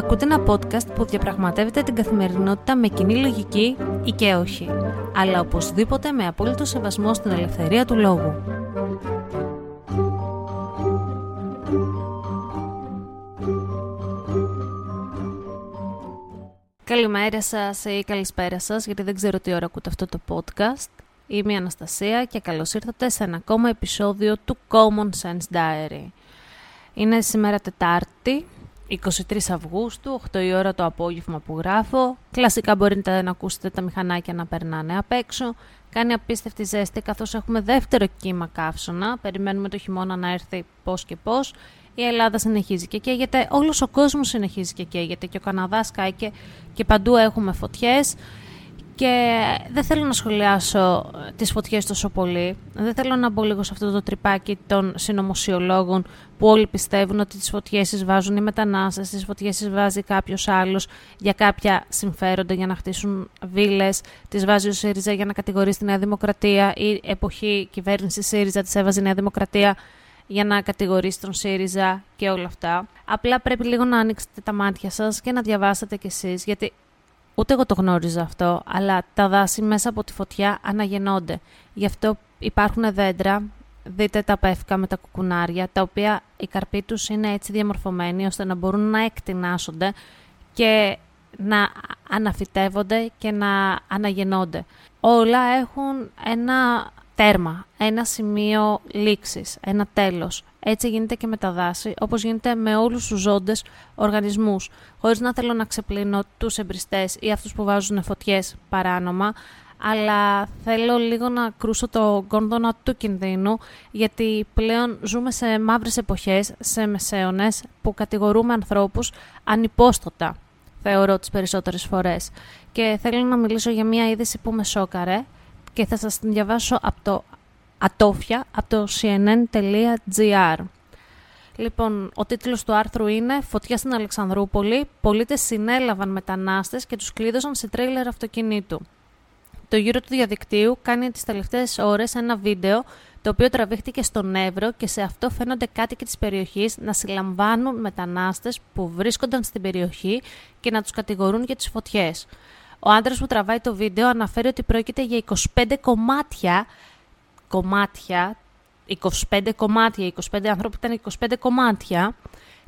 Ακούτε ένα podcast που διαπραγματεύεται την καθημερινότητα με κοινή λογική ή και όχι, αλλά οπωσδήποτε με απόλυτο σεβασμό στην ελευθερία του λόγου. Καλημέρα σας ή καλησπέρα σας, γιατί δεν ξέρω τι ώρα ακούτε αυτό το podcast. Είμαι η Αναστασία και καλώς ήρθατε σε ένα ακόμα επεισόδιο του Common Sense Diary. Είναι σήμερα Τετάρτη, 23 Αυγούστου, 8 η ώρα το απόγευμα που γράφω. Κλασικά μπορείτε να ακούσετε τα μηχανάκια να περνάνε απ' έξω. Κάνει απίστευτη ζέστη καθώς έχουμε δεύτερο κύμα καύσωνα. Περιμένουμε το χειμώνα να έρθει πώς και πώς. Η Ελλάδα συνεχίζει και καίγεται, όλος ο κόσμος συνεχίζει και καίγεται και ο Καναδάς κάηκε και παντού έχουμε φωτιές. Και δεν θέλω να σχολιάσω τις φωτιές τόσο πολύ. Δεν θέλω να μπω λίγο σε αυτό το τρυπάκι των συνωμοσιολόγων που όλοι πιστεύουν ότι τις φωτιές τις βάζουν οι μετανάστες, τις φωτιές τις βάζει κάποιος άλλος για κάποια συμφέροντα, για να χτίσουν βίλες, τις βάζει ο ΣΥΡΙΖΑ για να κατηγορήσει τη Νέα Δημοκρατία ή εποχή κυβέρνησης ΣΥΡΙΖΑ τις έβαζε η Νέα Δημοκρατία για να κατηγορήσει τον ΣΥΡΙΖΑ και όλα αυτά. Απλά πρέπει λίγο να ανοίξετε τα μάτια σας και να διαβάσετε κι εσείς, γιατί Ούτε εγώ το γνώριζα αυτό, αλλά τα δάση μέσα από τη φωτιά αναγεννώνται. Γι' αυτό υπάρχουν δέντρα, δείτε τα πεύκα με τα κουκουνάρια, τα οποία οι καρποί τους είναι έτσι διαμορφωμένοι ώστε να μπορούν να εκτινάσονται και να αναφυτεύονται και να αναγεννώνται. Όλα έχουν ένα τέρμα, ένα σημείο λήξης, ένα τέλος. Έτσι γίνεται και με τα δάση, όπως γίνεται με όλους τους ζώντες οργανισμούς. Χωρίς να θέλω να ξεπλύνω τους εμπριστές ή αυτούς που βάζουν φωτιές παράνομα, αλλά θέλω λίγο να κρούσω το κόνδωνα του κινδύνου, γιατί πλέον ζούμε σε μαύρες εποχές, σε μεσαίωνες, που κατηγορούμε ανθρώπους ανυπόστοτα, θεωρώ τις περισσότερες φορές. Και θέλω να μιλήσω για μια είδηση που με σόκαρε, και θα σας την διαβάσω από το ατόφια, από το cnn.gr. Λοιπόν, ο τίτλος του άρθρου είναι «Φωτιά στην Αλεξανδρούπολη, πολίτες συνέλαβαν μετανάστες και τους κλείδωσαν σε τρέιλερ αυτοκινήτου». Το γύρο του διαδικτύου κάνει τις τελευταίες ώρες ένα βίντεο το οποίο τραβήχτηκε στον Εύρο και σε αυτό φαίνονται κάτοικοι της περιοχής να συλλαμβάνουν μετανάστες που βρίσκονταν στην περιοχή και να τους κατηγορούν για τις φωτιές. Ο άντρας που τραβάει το βίντεο αναφέρει ότι πρόκειται για 25 κομμάτια. Κομμάτια. 25 κομμάτια. 25 άνθρωποι ήταν 25 κομμάτια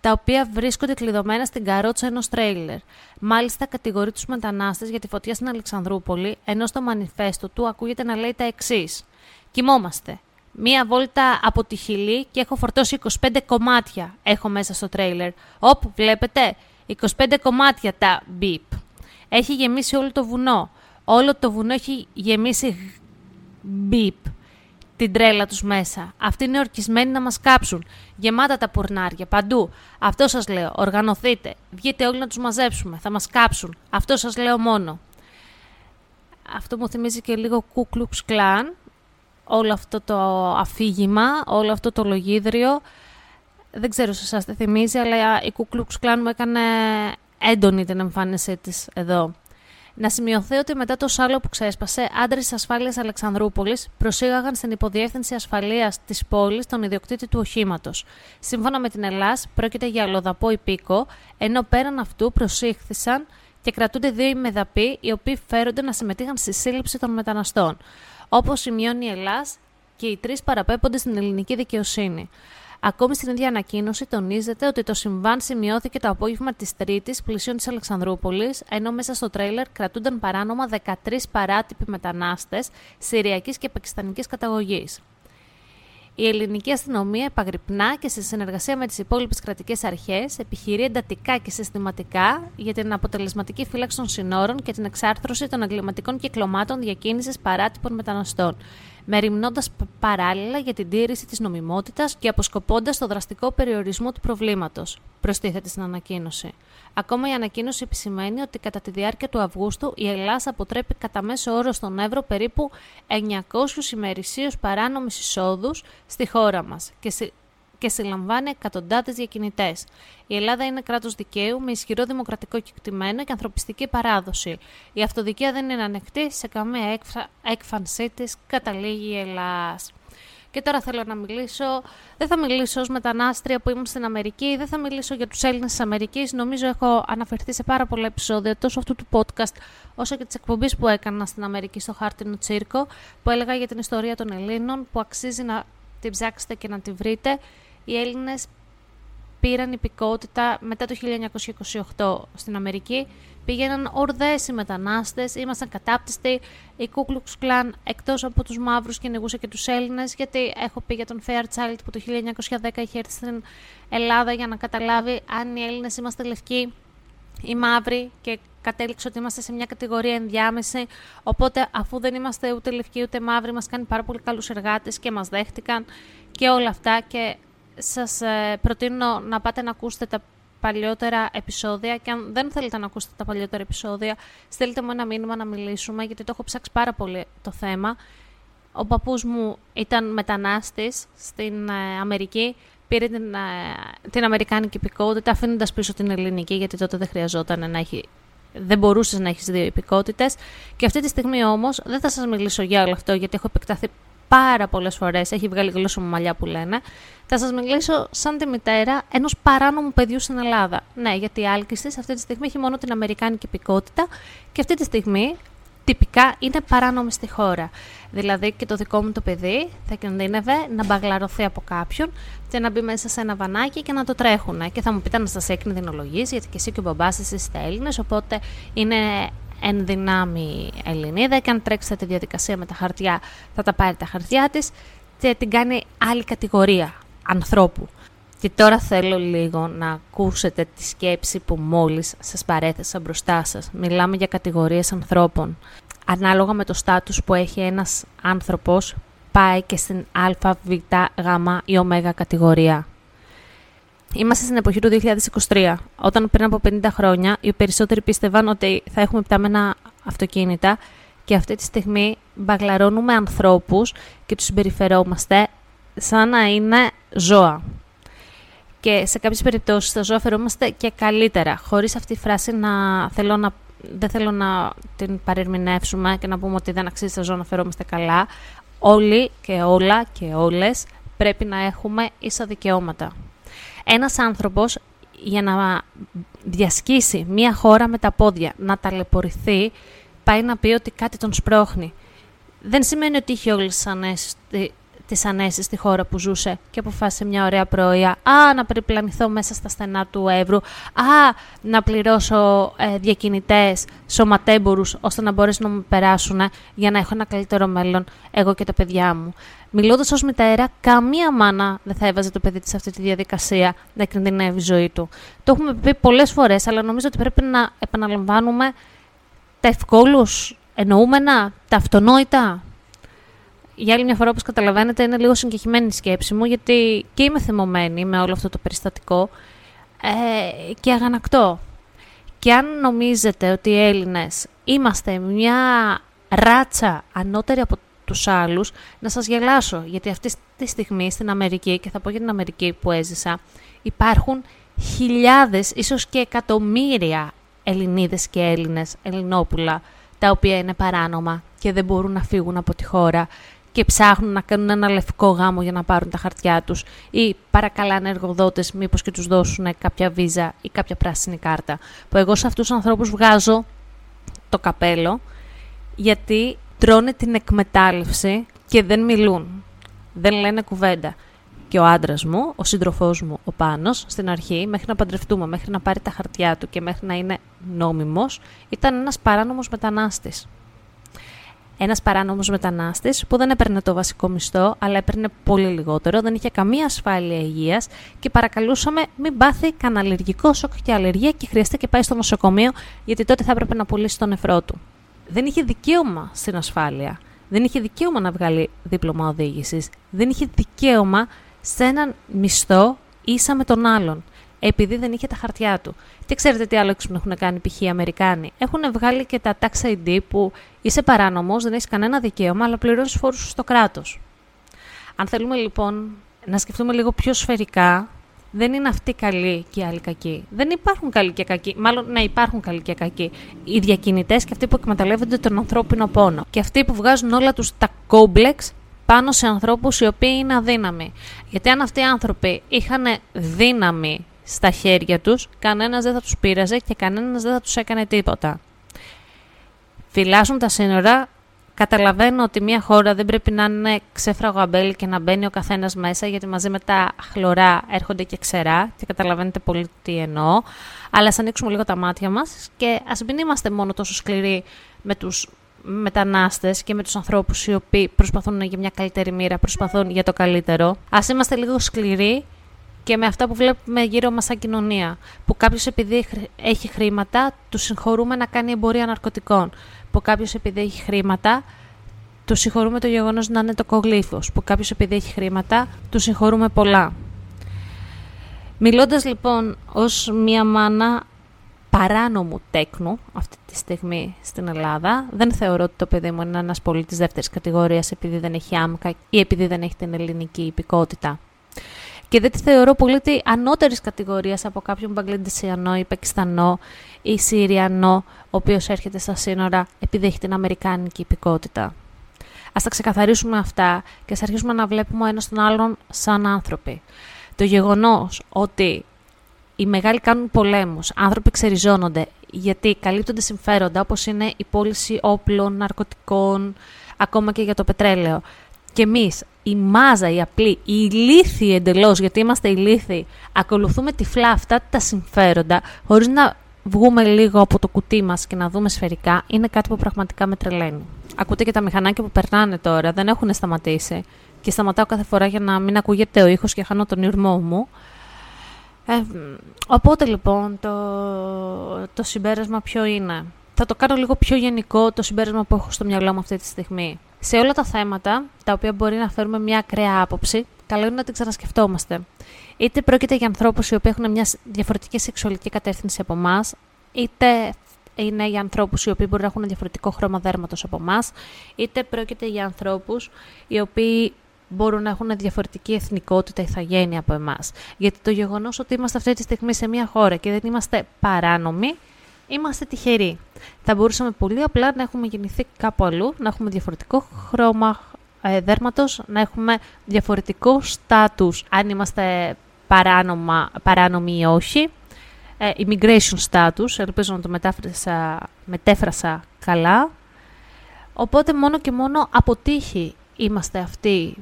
τα οποία βρίσκονται κλειδωμένα στην καρότσα ενός τρέιλερ. Μάλιστα, κατηγορεί τους μετανάστες για τη φωτιά στην Αλεξανδρούπολη, ενώ στο μανιφέστο του ακούγεται να λέει τα εξής. Κοιμόμαστε. Μία βόλτα από τη χιλή και έχω φορτώσει 25 κομμάτια. Έχω μέσα στο τρέιλερ. Οπ, βλέπετε. 25 κομμάτια τα μπιπ. Έχει γεμίσει όλο το βουνό. Όλο το βουνό έχει γεμίσει μπιπ την τρέλα τους μέσα. Αυτοί είναι ορκισμένοι να μας κάψουν. Γεμάτα τα πουρνάρια, παντού. Αυτό σας λέω, οργανωθείτε. Βγείτε όλοι να τους μαζέψουμε, θα μας κάψουν. Αυτό σας λέω μόνο. Αυτό μου θυμίζει και λίγο Κούκλουξ Κλάν. Όλο αυτό το αφήγημα, όλο αυτό το λογίδριο. Δεν ξέρω σε εσάς τι θυμίζει, αλλά η Κούκλουξ Κλάν μου έκανε έντονη την εμφάνισή της εδώ. Να σημειωθεί ότι μετά το σάλο που ξέσπασε, άντρες της ασφάλειας Αλεξανδρούπολης προσήγαγαν στην υποδιεύθυνση ασφαλείας της πόλης τον ιδιοκτήτη του οχήματος. Σύμφωνα με την Ελλάδα, πρόκειται για αλλοδαπό υπήκο, ενώ πέραν αυτού προσήχθησαν και κρατούνται δύο ημεδαποί, οι οποίοι φέρονται να συμμετείχαν στη σύλληψη των μεταναστών. Όπως σημειώνει η Ελλάδα, και οι τρεις παραπέμπονται στην ελληνική δικαιοσύνη. Ακόμη στην ίδια ανακοίνωση τονίζεται ότι το συμβάν σημειώθηκε το απόγευμα της Τρίτης πλησίων της Αλεξανδρούπολης, ενώ μέσα στο τρέιλερ κρατούνταν παράνομα 13 παράτυποι μετανάστες Συριακής και Πακιστανικής καταγωγής. Η ελληνική αστυνομία επαγρυπνά και σε συνεργασία με τις υπόλοιπες κρατικές αρχές επιχειρεί εντατικά και συστηματικά για την αποτελεσματική φύλαξη των συνόρων και την εξάρθρωση των εγκληματικών κυκλωμάτων διακίνησης παράτυπων μεταναστών μεριμνώντας παράλληλα για την τήρηση της νομιμότητας και αποσκοπώντας το δραστικό περιορισμό του προβλήματος, προστίθεται στην ανακοίνωση. Ακόμα η ανακοίνωση επισημαίνει ότι κατά τη διάρκεια του Αυγούστου η Ελλάδα αποτρέπει κατά μέσο όρο στον Εύρο περίπου 900 ημερησίως παράνομης εισόδους στη χώρα μας και και συλλαμβάνει εκατοντάδες διακινητές. Η Ελλάδα είναι κράτος δικαίου με ισχυρό δημοκρατικό κεκτημένο και ανθρωπιστική παράδοση. Η αυτοδικία δεν είναι ανεκτή σε καμία έκφανσή της, καταλήγει η Ελλάδα. Και τώρα θέλω να μιλήσω, δεν θα μιλήσω ως μετανάστρια που ήμουν στην Αμερική, δεν θα μιλήσω για τους Έλληνες της Αμερικής. Νομίζω έχω αναφερθεί σε πάρα πολλά επεισόδια τόσο αυτού του podcast όσο και της εκπομπής που έκανα στην Αμερική στο Χάρτινο Τσίρκο που έλεγα για την ιστορία των Ελλήνων που αξίζει να την ψάξετε και να την βρείτε. Οι Έλληνες πήραν υπηκότητα μετά το 1928 στην Αμερική. Πήγαιναν ορδές οι μετανάστες, ήμασταν κατάπτυστοι. Η Ku Klux Klan εκτός από τους μαύρους κυνηγούσε και τους Έλληνες, γιατί έχω πει για τον Fairchild που το 1910 είχε έρθει στην Ελλάδα για να καταλάβει αν οι Έλληνες είμαστε λευκοί ή μαύροι και κατέληξε ότι είμαστε σε μια κατηγορία ενδιάμεση. Οπότε, αφού δεν είμαστε ούτε λευκοί ούτε μαύροι, μας κάνει πάρα πολύ καλούς εργάτες και μας δέχτηκαν και όλα αυτά. Και σας ε, προτείνω να πάτε να ακούσετε τα παλιότερα επεισόδια και αν δεν θέλετε να ακούσετε τα παλιότερα επεισόδια, στείλτε μου ένα μήνυμα να μιλήσουμε, γιατί το έχω ψάξει πάρα πολύ το θέμα. Ο παππούς μου ήταν μετανάστης στην ε, Αμερική, πήρε την, ε, την Αμερικάνικη υπηκότητα, αφήνοντας πίσω την ελληνική, γιατί τότε δεν χρειαζόταν να έχει δεν μπορούσες να έχεις δύο υπηκότητες. Και αυτή τη στιγμή όμως δεν θα σας μιλήσω για όλο αυτό, γιατί έχω επεκταθεί πάρα πολλές φορές. Έχει βγάλει γλώσσα μου μαλλιά που λένε. Θα σας μιλήσω σαν τη μητέρα ενός παράνομου παιδιού στην Ελλάδα. Ναι, γιατί η Άλκηστη αυτή τη στιγμή έχει μόνο την Αμερικάνικη υπηκότητα και αυτή τη στιγμή τυπικά είναι παράνομη στη χώρα. Δηλαδή και το δικό μου το παιδί θα κινδύνευε να μπαγλαρωθεί από κάποιον και να μπει μέσα σε ένα βανάκι και να το τρέχουν. Και θα μου πείτε να σα εκκινδυνολογήσει, γιατί και εσύ και ο μπαμπάς σα είστε Έλληνες, οπότε είναι εν δυνάμει Ελληνίδα και αν τρέξετε τη διαδικασία με τα χαρτιά θα τα πάρει τα χαρτιά της και την κάνει άλλη κατηγορία ανθρώπου. Και τώρα θέλω λίγο να ακούσετε τη σκέψη που μόλις σας παρέθεσα μπροστά σας. Μιλάμε για κατηγορίες ανθρώπων. Ανάλογα με το στάτους που έχει ένας άνθρωπος, πάει και στην α, β, γ ή ω κατηγορία. Είμαστε στην εποχή του 2023, όταν πριν από 50 χρόνια οι περισσότεροι πίστευαν ότι θα έχουμε πτάμενα αυτοκίνητα και αυτή τη στιγμή μπαγλαρώνουμε ανθρώπους και τους συμπεριφερόμαστε σαν να είναι ζώα. Και σε κάποιες περιπτώσεις τα ζώα φερόμαστε και καλύτερα, χωρίς αυτή τη φράση να θέλω να δεν θέλω να την παρερμηνεύσουμε και να πούμε ότι δεν αξίζει τα ζώα να φερόμαστε καλά. Όλοι και όλα και όλες πρέπει να έχουμε ίσα δικαιώματα ένας άνθρωπος για να διασκήσει μία χώρα με τα πόδια, να ταλαιπωρηθεί, πάει να πει ότι κάτι τον σπρώχνει. Δεν σημαίνει ότι είχε όλες τις ανέσεις, τις ανέσεις στη χώρα που ζούσε και αποφάσισε μια ωραία πρωία «Α, να περιπλανηθώ μέσα στα στενά του Εύρου», «Α, να πληρώσω ε, διακινητές, σωματέμπορους, ώστε να μπορέσουν να μου περάσουν για να έχω ένα καλύτερο μέλλον εγώ και τα παιδιά μου». Μιλώντας ως μητέρα, καμία μάνα δεν θα έβαζε το παιδί της σε αυτή τη διαδικασία να κινδυνεύει η ζωή του. Το έχουμε πει πολλές φορές, αλλά νομίζω ότι πρέπει να επαναλαμβάνουμε τα ευκόλους εννοούμενα, τα αυτονόητα. Για άλλη μια φορά, όπως καταλαβαίνετε, είναι λίγο συγκεκριμένη η σκέψη μου, γιατί και είμαι θυμωμένη με όλο αυτό το περιστατικό ε, και αγανακτώ. Και αν νομίζετε ότι οι Έλληνες είμαστε μια ράτσα ανώτερη από τους άλλους, να σας γελάσω, γιατί αυτή τη στιγμή στην Αμερική, και θα πω για την Αμερική που έζησα, υπάρχουν χιλιάδες, ίσως και εκατομμύρια Ελληνίδες και Έλληνες, Ελληνόπουλα, τα οποία είναι παράνομα και δεν μπορούν να φύγουν από τη χώρα και ψάχνουν να κάνουν ένα λευκό γάμο για να πάρουν τα χαρτιά τους ή παρακαλάνε εργοδότες μήπως και τους δώσουν κάποια βίζα ή κάποια πράσινη κάρτα. Που εγώ σε αυτούς τους ανθρώπους βγάζω το καπέλο γιατί τρώνε την εκμετάλλευση και δεν μιλούν. Δεν λένε κουβέντα. Και ο άντρας μου, ο σύντροφός μου, ο Πάνος, στην αρχή, μέχρι να παντρευτούμε, μέχρι να πάρει τα χαρτιά του και μέχρι να είναι νόμιμος, ήταν ένας παράνομος μετανάστης. Ένας παράνομος μετανάστης που δεν έπαιρνε το βασικό μισθό, αλλά έπαιρνε πολύ λιγότερο, δεν είχε καμία ασφάλεια υγείας και παρακαλούσαμε μην πάθει κανένα αλλεργικό σοκ και αλλεργία και χρειαστεί και πάει στο νοσοκομείο, γιατί τότε θα έπρεπε να πουλήσει τον νεφρό του δεν είχε δικαίωμα στην ασφάλεια. Δεν είχε δικαίωμα να βγάλει δίπλωμα οδήγησης. Δεν είχε δικαίωμα σε έναν μισθό ίσα με τον άλλον. Επειδή δεν είχε τα χαρτιά του. Και ξέρετε τι άλλο έξω έχουν κάνει π.χ. οι Αμερικάνοι. Έχουν βγάλει και τα tax ID που είσαι παράνομος, δεν έχεις κανένα δικαίωμα, αλλά πληρώνεις φόρους στο κράτος. Αν θέλουμε λοιπόν να σκεφτούμε λίγο πιο σφαιρικά δεν είναι αυτοί καλοί και οι άλλοι κακοί. Δεν υπάρχουν καλοί και κακοί. Μάλλον, ναι, υπάρχουν καλοί και κακοί. Οι διακινητές και αυτοί που εκμεταλλεύονται τον ανθρώπινο πόνο. Και αυτοί που βγάζουν όλα τους τα κόμπλεξ πάνω σε ανθρώπους οι οποίοι είναι αδύναμοι. Γιατί αν αυτοί οι άνθρωποι είχαν δύναμη στα χέρια τους, κανένας δεν θα τους πείραζε και κανένας δεν θα τους έκανε τίποτα. Φυλάσσουν τα σύνορα, καταλαβαίνω ότι μια χώρα δεν πρέπει να είναι ξέφραγο αμπέλι και να μπαίνει ο καθένας μέσα, γιατί μαζί με τα χλωρά έρχονται και ξερά και καταλαβαίνετε πολύ τι εννοώ. Αλλά ας ανοίξουμε λίγο τα μάτια μας και ας μην είμαστε μόνο τόσο σκληροί με τους μετανάστες και με τους ανθρώπους οι οποίοι προσπαθούν για μια καλύτερη μοίρα, προσπαθούν για το καλύτερο. Ας είμαστε λίγο σκληροί και με αυτά που βλέπουμε γύρω μας σαν κοινωνία. Που κάποιος επειδή έχει χρήματα, τους συγχωρούμε να κάνει εμπορία ναρκωτικών. Που κάποιος επειδή έχει χρήματα, τους συγχωρούμε το γεγονός να είναι το κογλίφος. Που κάποιος επειδή έχει χρήματα, τους συγχωρούμε πολλά. Μιλώντας λοιπόν ως μία μάνα παράνομου τέκνου αυτή τη στιγμή στην Ελλάδα. Δεν θεωρώ ότι το παιδί μου είναι ένας πολίτης δεύτερης κατηγορίας επειδή δεν έχει άμκα ή επειδή δεν έχει την ελληνική υπηκότητα. Και δεν τη θεωρώ πολίτη ανώτερης κατηγορίας από κάποιον Μπαγκλεντεσιανό ή Πακιστανό ή Συριανό, ο οποίος έρχεται στα σύνορα επειδή έχει την Αμερικάνικη υπηκότητα. Α τα ξεκαθαρίσουμε αυτά και ας αρχίσουμε να βλέπουμε ο ένας τον άλλον σαν άνθρωποι. Το γεγονός ότι οι μεγάλοι κάνουν πολέμους, άνθρωποι ξεριζώνονται, γιατί καλύπτονται συμφέροντα όπως είναι η πώληση όπλων, ναρκωτικών, ακόμα και για το πετρέλαιο. Και εμείς, η μάζα, η απλή, οι ηλίθιοι εντελώς, γιατί είμαστε ηλίθιοι, ακολουθούμε τυφλά αυτά τα συμφέροντα, χωρίς να βγούμε λίγο από το κουτί μας και να δούμε σφαιρικά, είναι κάτι που πραγματικά με τρελαίνει. Ακούτε και τα μηχανάκια που περνάνε τώρα, δεν έχουν σταματήσει. Και σταματάω κάθε φορά για να μην ακούγεται ο ήχος και χάνω τον ήρμό μου. Ε, οπότε λοιπόν το, το συμπέρασμα ποιο είναι; Θα το κάνω λίγο πιο γενικό το συμπέρασμα που έχω στο μυαλό μου αυτή τη στιγμή. Σε όλα τα θέματα, τα οποία μπορεί να φέρουμε μια ακραία άποψη, καλό είναι να την ξανασκεφτόμαστε. Είτε πρόκειται για ανθρώπους οι οποίοι έχουν μια διαφορετική σεξουαλική κατεύθυνση από εμάς, είτε είναι για ανθρώπους οι οποίοι μπορεί να έχουν διαφορετικό χρώμα δέρματος από εμάς, είτε πρόκειται για ανθρώπους οι οποίοι μπορούν να έχουν διαφορετική εθνικότητα ή θαγένεια από εμάς. Γιατί το γεγονός ότι είμαστε αυτή τη στιγμή σε μια χώρα και δεν είμαστε παράνομοι, είμαστε τυχεροί. Θα μπορούσαμε πολύ απλά να έχουμε γεννηθεί κάπου αλλού, να έχουμε διαφορετικό χρώμα ε, δέρματος, να έχουμε διαφορετικό στάτους αν είμαστε παράνομα, παράνομοι ή όχι. Ε, immigration status, ελπίζω να το μετάφρασα, μετέφρασα καλά. Οπότε μόνο και μόνο αποτύχει είμαστε αυτοί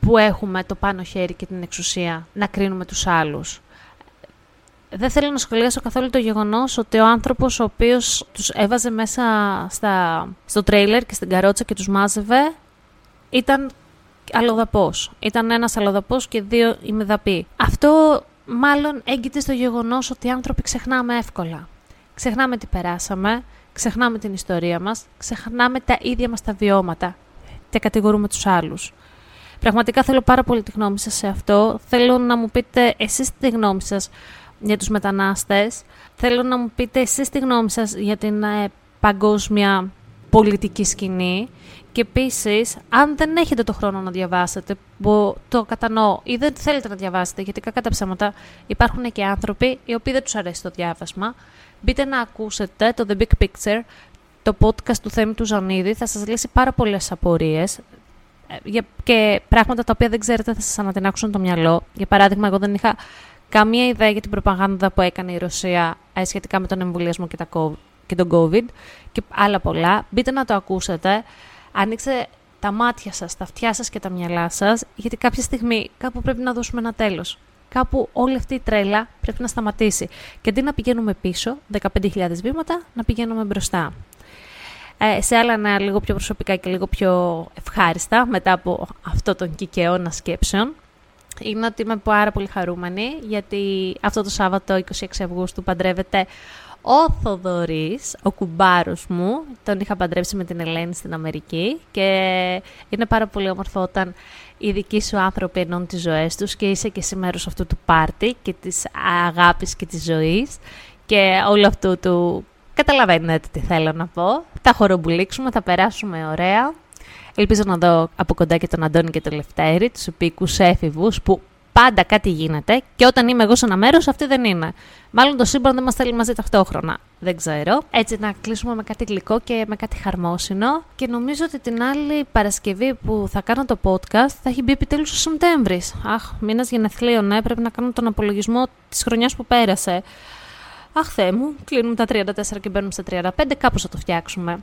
που έχουμε το πάνω χέρι και την εξουσία να κρίνουμε τους άλλους. Δεν θέλω να σχολιάσω καθόλου το γεγονός ότι ο άνθρωπος ο οποίος τους έβαζε μέσα στα, στο τρέιλερ και στην καρότσα και τους μάζευε ήταν αλλοδαπός. Ήταν ένας αλλοδαπός και δύο ημεδαποί. Αυτό μάλλον έγκυται στο γεγονός ότι οι άνθρωποι ξεχνάμε εύκολα. Ξεχνάμε τι περάσαμε, ξεχνάμε την ιστορία μας, ξεχνάμε τα ίδια μας τα βιώματα και κατηγορούμε τους άλλους. Πραγματικά θέλω πάρα πολύ τη γνώμη σας σε αυτό. Θέλω να μου πείτε εσείς τη γνώμη σας για τους μετανάστες. Θέλω να μου πείτε εσείς τη γνώμη σας για την ε, παγκόσμια πολιτική σκηνή. Και επίσης, αν δεν έχετε το χρόνο να διαβάσετε, που το κατανοώ, ή δεν θέλετε να διαβάσετε, γιατί κακά τα ψέματα υπάρχουν και άνθρωποι οι οποίοι δεν τους αρέσει το διάβασμα, μπείτε να ακούσετε το The Big Picture, το podcast του Θέμη του Ζανίδη. Θα σας λύσει πάρα πολλές απορίες. Ε, και πράγματα τα οποία δεν ξέρετε θα σας ανατινάξουν το μυαλό. Για παράδειγμα, εγώ δεν είχα καμία ιδέα για την προπαγάνδα που έκανε η Ρωσία ε, σχετικά με τον εμβολιασμό και, τα και τον COVID και άλλα πολλά. Μπείτε να το ακούσετε. Ανοίξτε τα μάτια σας, τα αυτιά σας και τα μυαλά σας, γιατί κάποια στιγμή κάπου πρέπει να δώσουμε ένα τέλος. Κάπου όλη αυτή η τρέλα πρέπει να σταματήσει. Και αντί να πηγαίνουμε πίσω, 15.000 βήματα, να πηγαίνουμε μπροστά. Ε, σε άλλα νέα λίγο πιο προσωπικά και λίγο πιο ευχάριστα μετά από αυτό τον κικαιώνα σκέψεων είναι ότι είμαι πάρα πολύ χαρούμενη γιατί αυτό το Σάββατο 26 Αυγούστου παντρεύεται ο Θοδωρής, ο κουμπάρος μου, τον είχα παντρέψει με την Ελένη στην Αμερική και είναι πάρα πολύ όμορφο όταν οι δικοί σου άνθρωποι ενώνουν τις ζωές τους και είσαι και εσύ μέρος αυτού του πάρτι και της αγάπης και της ζωής και όλο αυτού του Καταλαβαίνετε τι θέλω να πω. Θα χορομπουλήξουμε, θα περάσουμε ωραία. Ελπίζω να δω από κοντά και τον Αντώνη και τον Λευτέρη, τους επίκους έφηβους που πάντα κάτι γίνεται και όταν είμαι εγώ σε ένα μέρος, αυτή δεν είναι. Μάλλον το σύμπαν δεν μας θέλει μαζί ταυτόχρονα. Δεν ξέρω. Έτσι, να κλείσουμε με κάτι γλυκό και με κάτι χαρμόσυνο. Και νομίζω ότι την άλλη Παρασκευή που θα κάνω το podcast θα έχει μπει επιτέλους ο Σεπτέμβρης. Αχ, μήνα γενεθλίων, ναι, πρέπει να κάνω τον απολογισμό της χρονιάς που πέρασε. Αχ, Θεέ μου, κλείνουμε τα 34 και μπαίνουμε στα 35, κάπως θα το φτιάξουμε.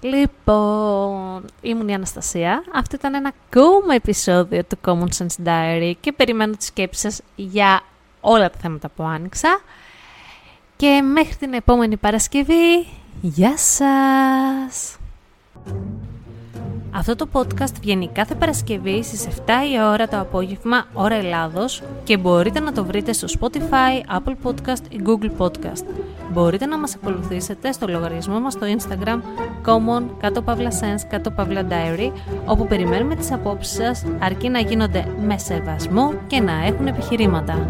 Λοιπόν, ήμουν η Αναστασία. Αυτό ήταν ένα ακόμα επεισόδιο του Common Sense Diary και περιμένω τις σκέψεις σας για όλα τα θέματα που άνοιξα. Και μέχρι την επόμενη Παρασκευή, γεια σας! Αυτό το podcast βγαίνει κάθε Παρασκευή στις 7 η ώρα το απόγευμα, ώρα Ελλάδος και μπορείτε να το βρείτε στο Spotify, Apple Podcast ή Google Podcast. Μπορείτε να μας ακολουθήσετε στο λογαριασμό μας στο Instagram common κάτω παύλα sense κάτω παύλα diary όπου περιμένουμε τις απόψεις σας αρκεί να γίνονται με σεβασμό και να έχουν επιχειρήματα.